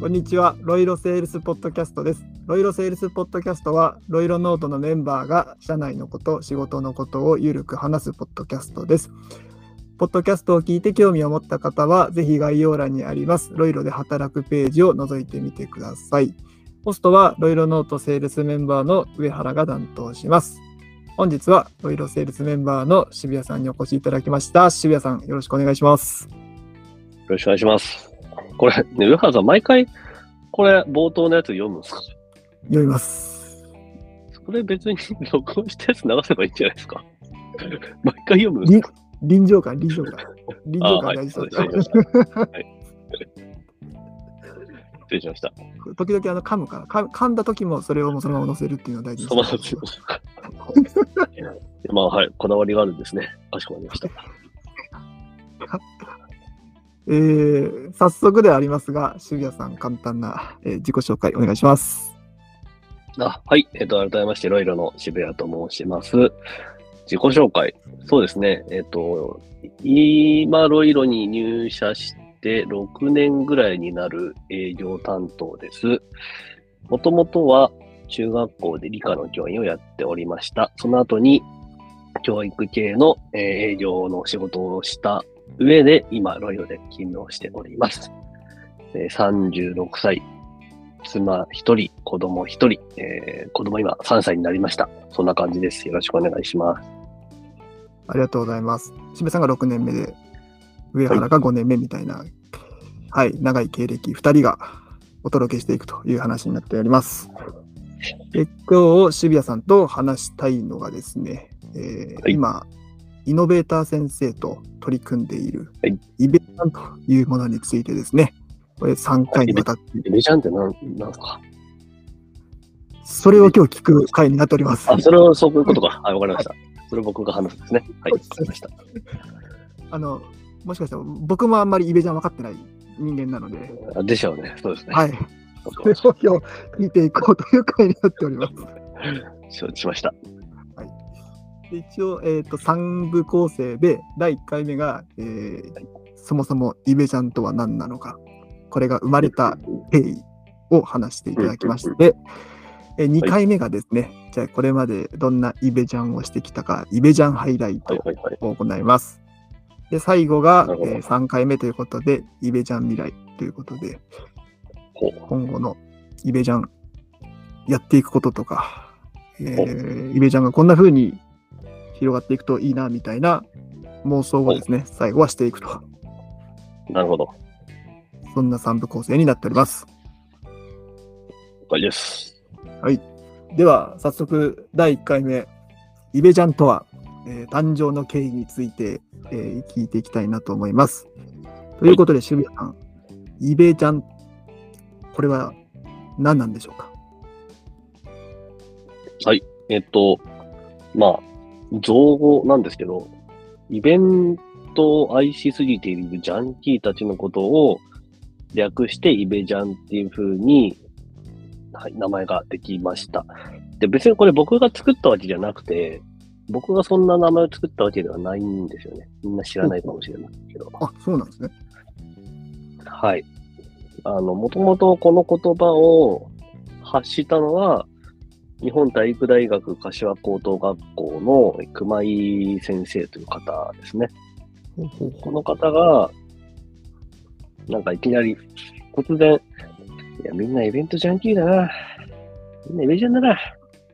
こんにちは。ロイロセールスポッドキャストです。ロイロセールスポッドキャストは、ロイロノートのメンバーが社内のこと、仕事のことをゆるく話すポッドキャストです。ポッドキャストを聞いて興味を持った方は、ぜひ概要欄にあります、ロイロで働くページを覗いてみてください。ホストは、ロイロノートセールスメンバーの上原が担当します。本日は、ロイロセールスメンバーの渋谷さんにお越しいただきました。渋谷さん、よろしくお願いします。よろしくお願いします。これ、ね、上原さん、毎回、これ、冒頭のやつ読むんですか？読みます。それ別に 録音したやつ流せばいいんじゃないですか？毎回読むんですか？臨場感、臨場感。臨場感大事そうです失礼しました。時々あの噛むから噛、噛んだ時もそれをもうそのまま載せるっていうのを大事ですよ まあ、はい。こだわりがあるんですね。かしこまりました。えー早速ではありますが、渋谷さん、簡単な、えー自己紹介お願いします。あはい。えっ、と、改めまして、ロイロの渋谷と申します。自己紹介。そうですね。えっ、と、今、ロイロに入社して6年ぐらいになる営業担当です。もともとは中学校で理科の教員をやっておりました。その後に教育系の、えー営業の仕事をした上で、今、ロイロで勤務をしております。えー36歳妻一人、子供一人、えー子供今3歳になりました。そんな感じです。よろしくお願いします。ありがとうございます。渋谷さんが6年目で、上原が5年目みたいな、はい、長い経歴、2人がお届けしていくという話になっております。で今日、渋谷さんと話したいのがですね、えーはい今、イノベーター先生と取り組んでいるはいイベントというものについてですね、これ3回にわたって、メジャンって何なんですか？それを今日聞く回になっております。あ、それはそういうことか。はい、わかりました。それ僕が話すんですね。はい、わかりました。あの、もしかしたら僕もあんまりイベジャン分かってない人間なので、あでしょうね。そうですね。はい。それを今日聞いていこうという回になっております。承知しました。で一応、えっ、と、3部構成で、第1回目が、えーそもそもイベジャンとは何なのか、これが生まれた経緯を話していただきまして、え2回目がですね、じゃあこれまでどんなイベジャンをしてきたか、イベジャンハイライトはいはいはい。を行います。で、最後が、え3回目ということで、イベジャン未来ということで、今後のイベジャンやっていくこととか、えーイベジャンがこんな風に広がっていくといいなみたいな妄想をですね、最後はしていくと。なるほど。了そんな3部構成になっております。解です。では、早速第1回目、イベジャンとは、えー誕生の経緯について、えー聞いていきたいなと思います。ということで、渋谷さん、イベジャン、これは何なんでしょうか？えっと、まあ、造語なんですけど、イベントを愛しすぎているジャンキーたちのことを略してイベジャンっていう風に、はい、名前ができました。で、別にこれ僕が作ったわけじゃなくて、僕がそんな名前を作ったわけではないんですよね。みんな知らないかもしれないけど。あ、そうなんですね。はい。あの、もともとこの言葉を発したのは、日本体育大学柏高等学校の熊井先生という方ですね。この方が、なんかいきなり、突然、いや、みんなイベントジャンキーだな。みんなイベジャンだな。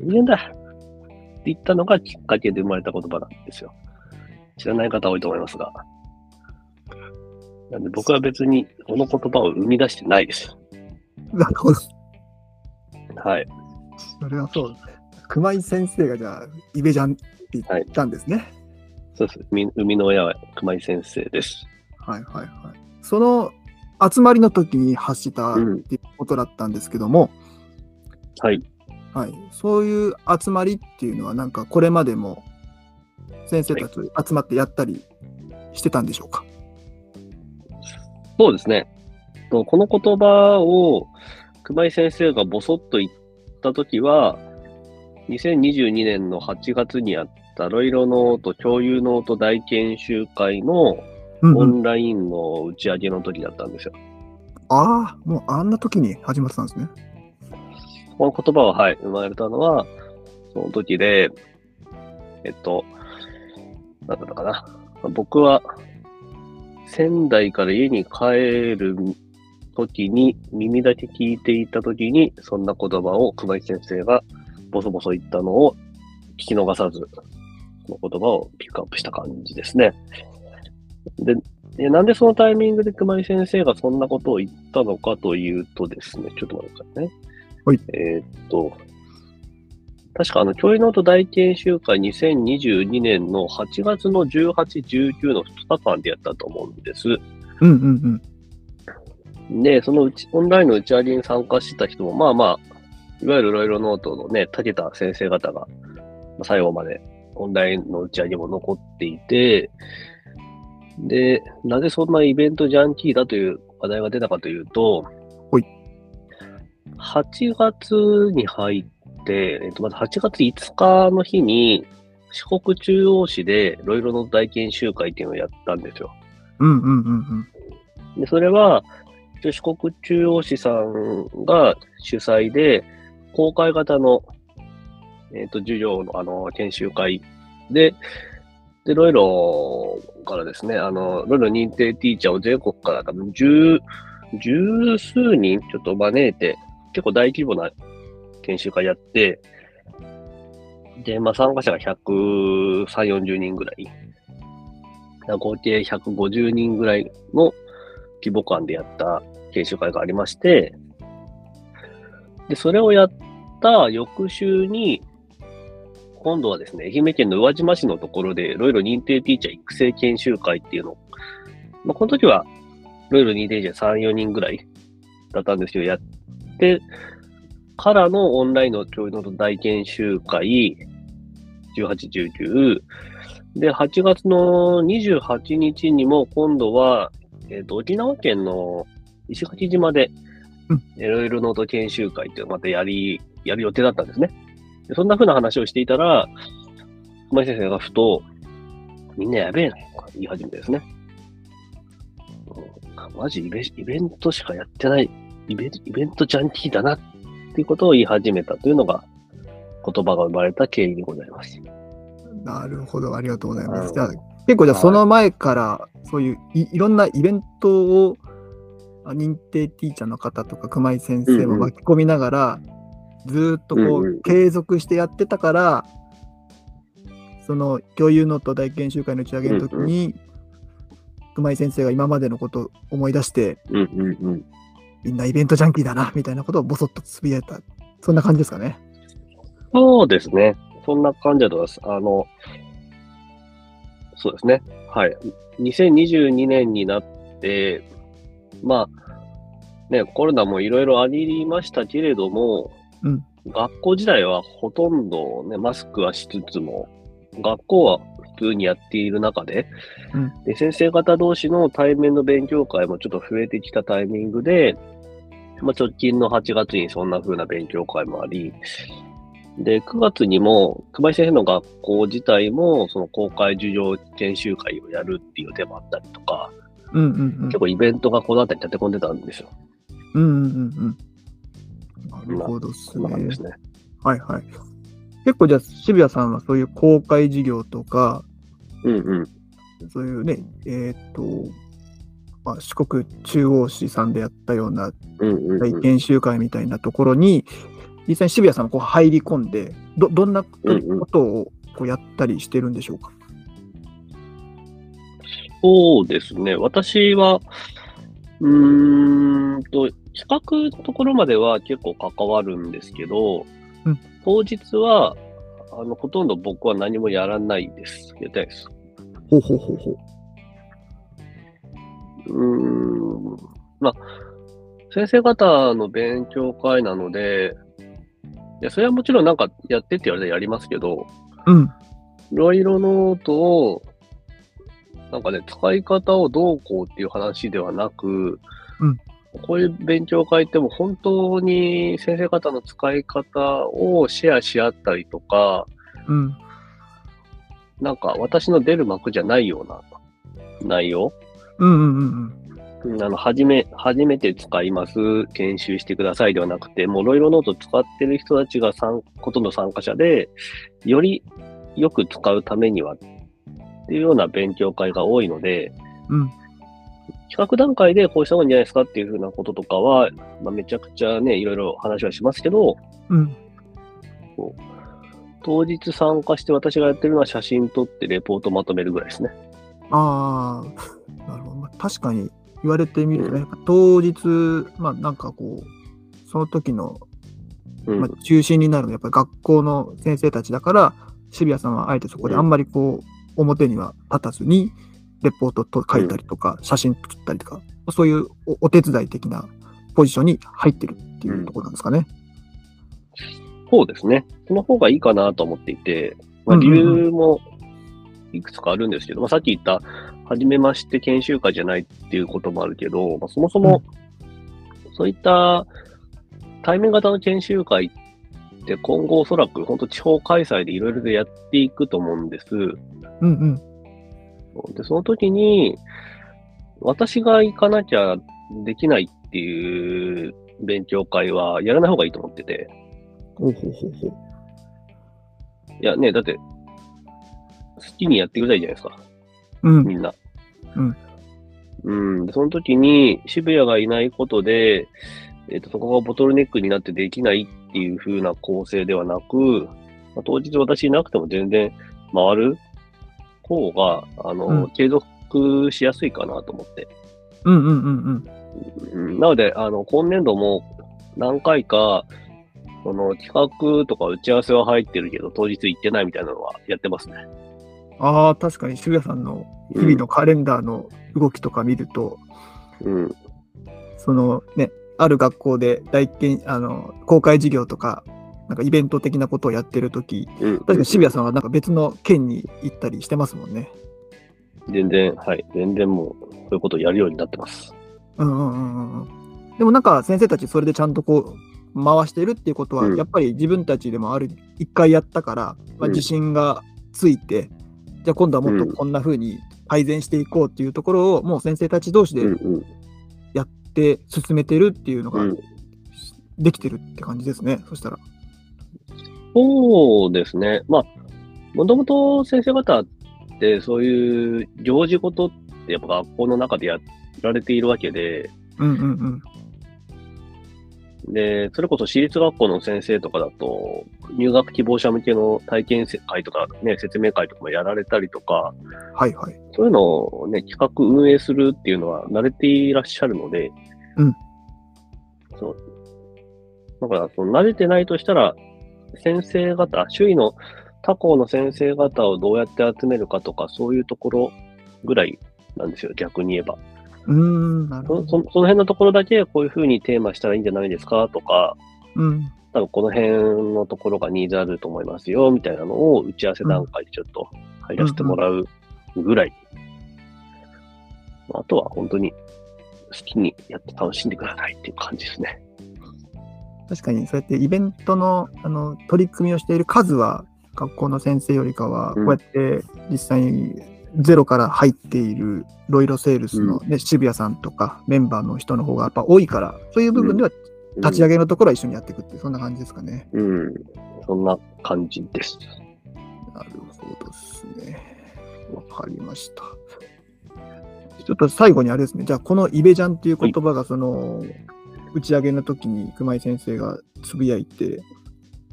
イベジャンだ。って言ったのがきっかけで生まれた言葉なんですよ。知らない方多いと思いますが。なんで僕は別にこの言葉を生み出してないです。うなるほど。はい。それはそう。熊井先生がじゃあ、イベジャンって言ったんですね。そうです。生み生みの親は熊井先生です。はい、はい、はい。その集まりの時に発したってうんいうことだったんですけども、はい。はい、そういう集まりっていうのは、なんかこれまでも先生たち集まってやったりしてたんでしょうか？そうですね。とこの言葉を熊井先生がボソッと言ったときは、2022年の8月にあったロイロノート共有ノート大研修会のうんうんオンラインの打ち上げの時だったんですよ。ああ、もうあんな時に始まってたんですね。この言葉は、はい、生まれたのは、その時で、えっと、なんだったかな。僕は、仙台から家に帰る時に、耳だけ聞いていた時に、そんな言葉を熊井先生がボソボソ言ったのを聞き逃さず、その言葉をピックアップした感じですね。で、でなんでそのタイミングで熊井先生がそんなことを言ったのかというとですね、ちょっと待ってくださいね。はい。えーっと、確かあの、共有ノート大研修会2022年の8月の18、19の2日間でやったと思うんです。うんうんうん。で、そのうち、オンラインの打ち上げに参加してた人も、まあまあ、いわゆるロイロノートのね、竹田先生方が、まあ最後までオンラインの打ち上げも残っていて、で、なぜそんなイベントジャンキーだという話題が出たかというと、ほい8月に入って、えっと、まず8月5日の日に、四国中央市でロイロの大研修会っていうのをやったんですよ。うんうんうんうん。で、それは、一応四国中央市さんが主催で、公開型の、えっ、と、授業の、あの、研修会で、で、ロイロからですね、あの、ロイロ認定ティーチャーを全国から多分十、十数人ちょっと招いて、結構大規模な研修会やって、で、まあ参加者が130、40人ぐらい。合計150人ぐらいの規模感でやった研修会がありまして、で、それをやった翌週に、今度はですね、愛媛県の宇和島市のところで、ロイロ認定ティーチャー育成研修会っていうの、まあ、この時は、ロイロ認定ティーチャー3、4人ぐらいだったんですけど、やってからのオンラインの教育の大研修会、18、19、で、8月の28日にも今度は、えっ、と、沖縄県の石垣島でうん、ロイロノート研修会っていうのをまたやり、やる予定だったんですね。でそんな風な話をしていたら、熊井先生がふと、みんなやべえな、とか言い始めてですね。うんマジイベイベントしかやってない、イベイベントジャンキーだな、っていうことを言い始めたというのが、言葉が生まれた経緯でございます。なるほど、ありがとうございます。うんじゃあ、結構じゃあはいその前から、そういういいろんなイベントをあ認定ティーチャーの方とか熊井先生も巻き込みながら、ずーっとこう、継続してやってたから、その共有ノート大研修会の打ち上げの時に、熊井先生が今までのことを思い出して。みんなイベントジャンキーだな、みたいなことをボソッとつぶやいた。そんな感じですかね。そうですね。そんな感じだと思います。あの、そうですね。はい。2022年になって、まあ、ね、コロナもいろいろありましたけれども、うん。学校時代はほとんどね、マスクはしつつも、学校は普通にやっている中で、うん。で先生方同士の対面の勉強会もちょっと増えてきたタイミングで、まあ、直近の8月にそんな風な勉強会もあり、で、9月にも、熊井先生の学校自体も、その公開授業研修会をやるっていう手もあったりとか、うんうんうん結。構イベントがこの辺りに立て込んでたんですよ。うんうんうんうん。なるほどっすねで。すね。はいはい。結構じゃあ渋谷さんはそういう公開授業とか、うんうん。そういうね、えーっと、まあ、四国中央市さんでやったようなうんうん、大うん。研修会みたいなところに、実際に渋谷さんもこう入り込んで、どどんなことをこうやったりしてるんでしょうか？そうですね。私は、うーんと、企画のところまでは結構関わるんですけど、うん当日は、あの、ほとんど僕は何もやらないです。やってないです。ほうほうほうほう。うーん。まあ、先生方の勉強会なので、いや、それはもちろんなんかやってって言われたらやりますけど、うん。いろいろノートを、なんかね、使い方をどうこうっていう話ではなく、うん。こういう勉強会ってもう本当に先生方の使い方をシェアし合ったりとか、うん。なんか私の出る幕じゃないような内容？うんうんうんうん。あの、はじめ、初めて使います、研修してくださいではなくて、もうロイロノート使ってる人たちが参ほとんど参加者で、よりよく使うためにはっていうような勉強会が多いので、うん。企画段階でこうした方がいいんじゃないですかっていうふうなこととかは、まあ、めちゃくちゃね、いろいろ話はしますけど、うん。当日参加して私がやってるのは写真撮ってレポートまとめるぐらいですね。ああ、なるほど。まあ確かに言われてみるとね、当日、まあなんかこう、その時の、うん。まあ、中心になるのはやっぱり学校の先生たちだから、渋谷さんはあえてそこであんまりこう、表には立たずに、レポートと書いたりとか、写真撮ったりとか、そういうおお手伝い的なポジションに入ってるっていうところなんですかね。そうですね。その方がいいかなと思っていて、まあ、理由もいくつかあるんですけど、まあ、さっき言った、はじめまして研修会じゃないっていうこともあるけど、まあ、そもそも、そういった対面型の研修会って今後おそらく本当地方開催でいろいろとやっていくと思うんです。うんうん。で、その時に、私が行かなきゃできないっていう勉強会はやらない方がいいと思ってて。ほうほうほうほう。いやね、だって、好きにやってくださいじゃないですか、うん。みんな。うん。うん。でその時に渋谷がいないことで、えっ、と、そこがボトルネックになってできないっていう風な構成ではなく、まあ、当日私いなくても全然回る方が、あの、うん継続しやすいかなと思って。うんうんうんうん。うん、なので、あの、今年度も何回か、その企画とか打ち合わせは入ってるけど、当日行ってないみたいなのはやってますね。ああ、確かに渋谷さんの日々のカレンダーの動きとか見ると、うん。そのね、ある学校で大研あの公開授業とか、なんかイベント的なことをやってるとき、うん。確かに渋谷さんはなんか別の県に行ったりしてますもんね。全然、はい。全然もう、そういうことをやるようになってます。うんうんうんうんうん。でもなんか先生たちそれでちゃんとこう回してるっていうことは、うんやっぱり自分たちでもある、一回やったから、まあ、うん自信がついて、じゃあ今度はもっうんとこんな風に改善していこうっていうところを、もう先生たち同士でうんうん。やって進めてるっていうのがうんできてるって感じですね。そしたら。そうですね。まあ、もともと先生方って、そういう行事事ってやっぱ学校の中でやられているわけで、うんうんうん。で、それこそ私立学校の先生とかだと、入学希望者向けの体験会とかね、説明会とかもやられたりとか、はいはい。そういうのをね、企画運営するっていうのは慣れていらっしゃるので、うん。そう。だから、その慣れてないとしたら、先生方、周囲の他校の先生方をどうやって集めるかとか、そういうところぐらいなんですよ、逆に言えば。うーん、なるほど。その辺のところだけこういうふうにテーマしたらいいんじゃないですかとか、うん。多分この辺のところがニーズあると思いますよ、みたいなのを打ち合わせ段階でちょっと入らせてもらうぐらい。あとは本当に好きにやって楽しんでくださいっていう感じですね。確かに、そうやってイベントのあの取り組みをしている数は、学校の先生よりかは、こうんうやって実際にゼロから入っているロイロセールスの、ね渋谷さんとかメンバーの人の方がやっぱ多いから、そういう部分では立ち上げのところは一緒にやっていくってそんな感じですかね。うん。うん。そんな感じです。なるほどですね。わかりました。ちょっと最後にあれですね、じゃあこのイベジャンっていう言葉がその、打ち上げの時に熊井先生がつぶやいて、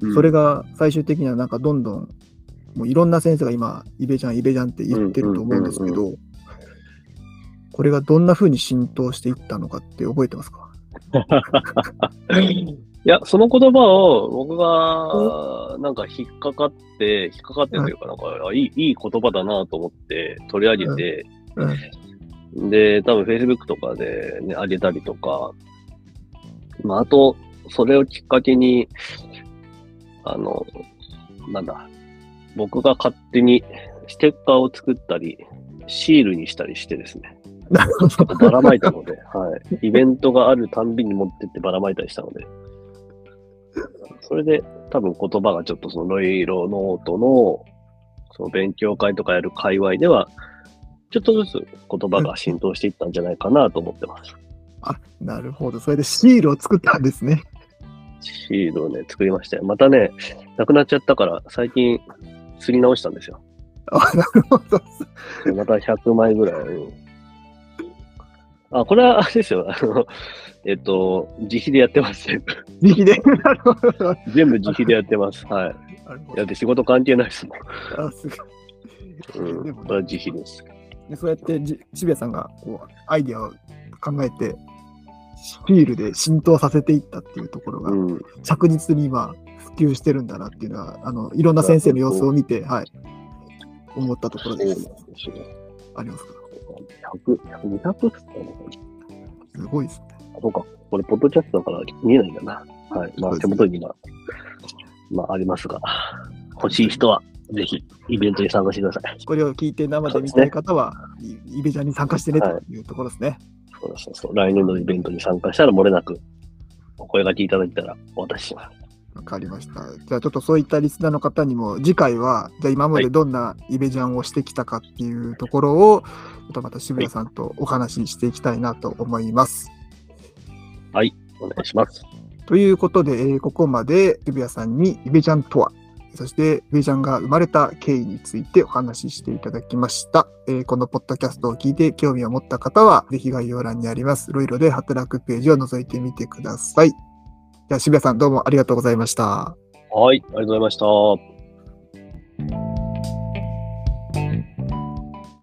うん。それが最終的にはなんかどんどん、もういろんな先生が今、イベジャン、イベジャンって言ってると思うんですけうんど、これがどんな風に浸透していったのかって覚えてますか？いや、その言葉を僕がなんか引っかかって、引っかかってというか、なんか、あいいいい言葉だなと思って取り上げて、うん。で、多分 Facebook とかでね、あげたりとか、まあ、あと、それをきっかけに、あの、なんだ、僕が勝手にステッカーを作ったり、シールにしたりしてですね。ばらまいたので、はい。イベントがあるたんびに持ってってばらまいたりしたので、それで多分言葉がちょっとそのロイロノートの、その勉強会とかやる界隈では、ちょっとずつ言葉が浸透していったんじゃないかなと思ってます。あ、なるほど。それでシールを作ったんですね。シールをね、作りましたよ。またね、なくなっちゃったから、最近、すり直したんですよ。あ、なるほど。でまた100枚ぐらい。うんあ、これは、あれですよ。あの、えっと、自費でやってます。自費で？なるほど。全部自費でやってます。はい。なるほだって仕事関係ないですもど。あ、すごい。ん。うん。これは自費です。でそうやってじ渋谷さんがこうアイディアを考えて、シールで浸透させていったっていうところが、うん。着実に今、普及してるんだなっていうのは、あのいろんな先生の様子を見て、はい、思ったところです。ですよ。ありますか？100、100 200っすかね。すごいですね。あそうか。これ、ポッドキャストだから見えないんだな。はい。まあ、手元に今、まあ、ありますが、欲しい人は、ぜひ、イベントに参加してください。これを聞いて生で見たい方は、イイベジャンに参加してねというところですね。そうそうそう。来年のイベントに参加したら、漏れなく、お声掛けいただいたら、お渡しします。わかりました。じゃあちょっとそういったリスナーの方にも次回は、じゃあ今までどんなイベジャンをしてきたかっていうところを、ちょっとまた渋谷さんとお話ししていきたいなと思います。お願いします。ということで、えーここまで渋谷さんにイベジャンとは、そしてイベジャンが生まれた経緯についてお話ししていただきました。えーこのポッドキャストを聞いて興味を持った方は、ぜひ概要欄にあります、ロイロで働くページを覗いてみてください。じゃ渋谷さんどうもありがとうございました。はい。ありがとうございました。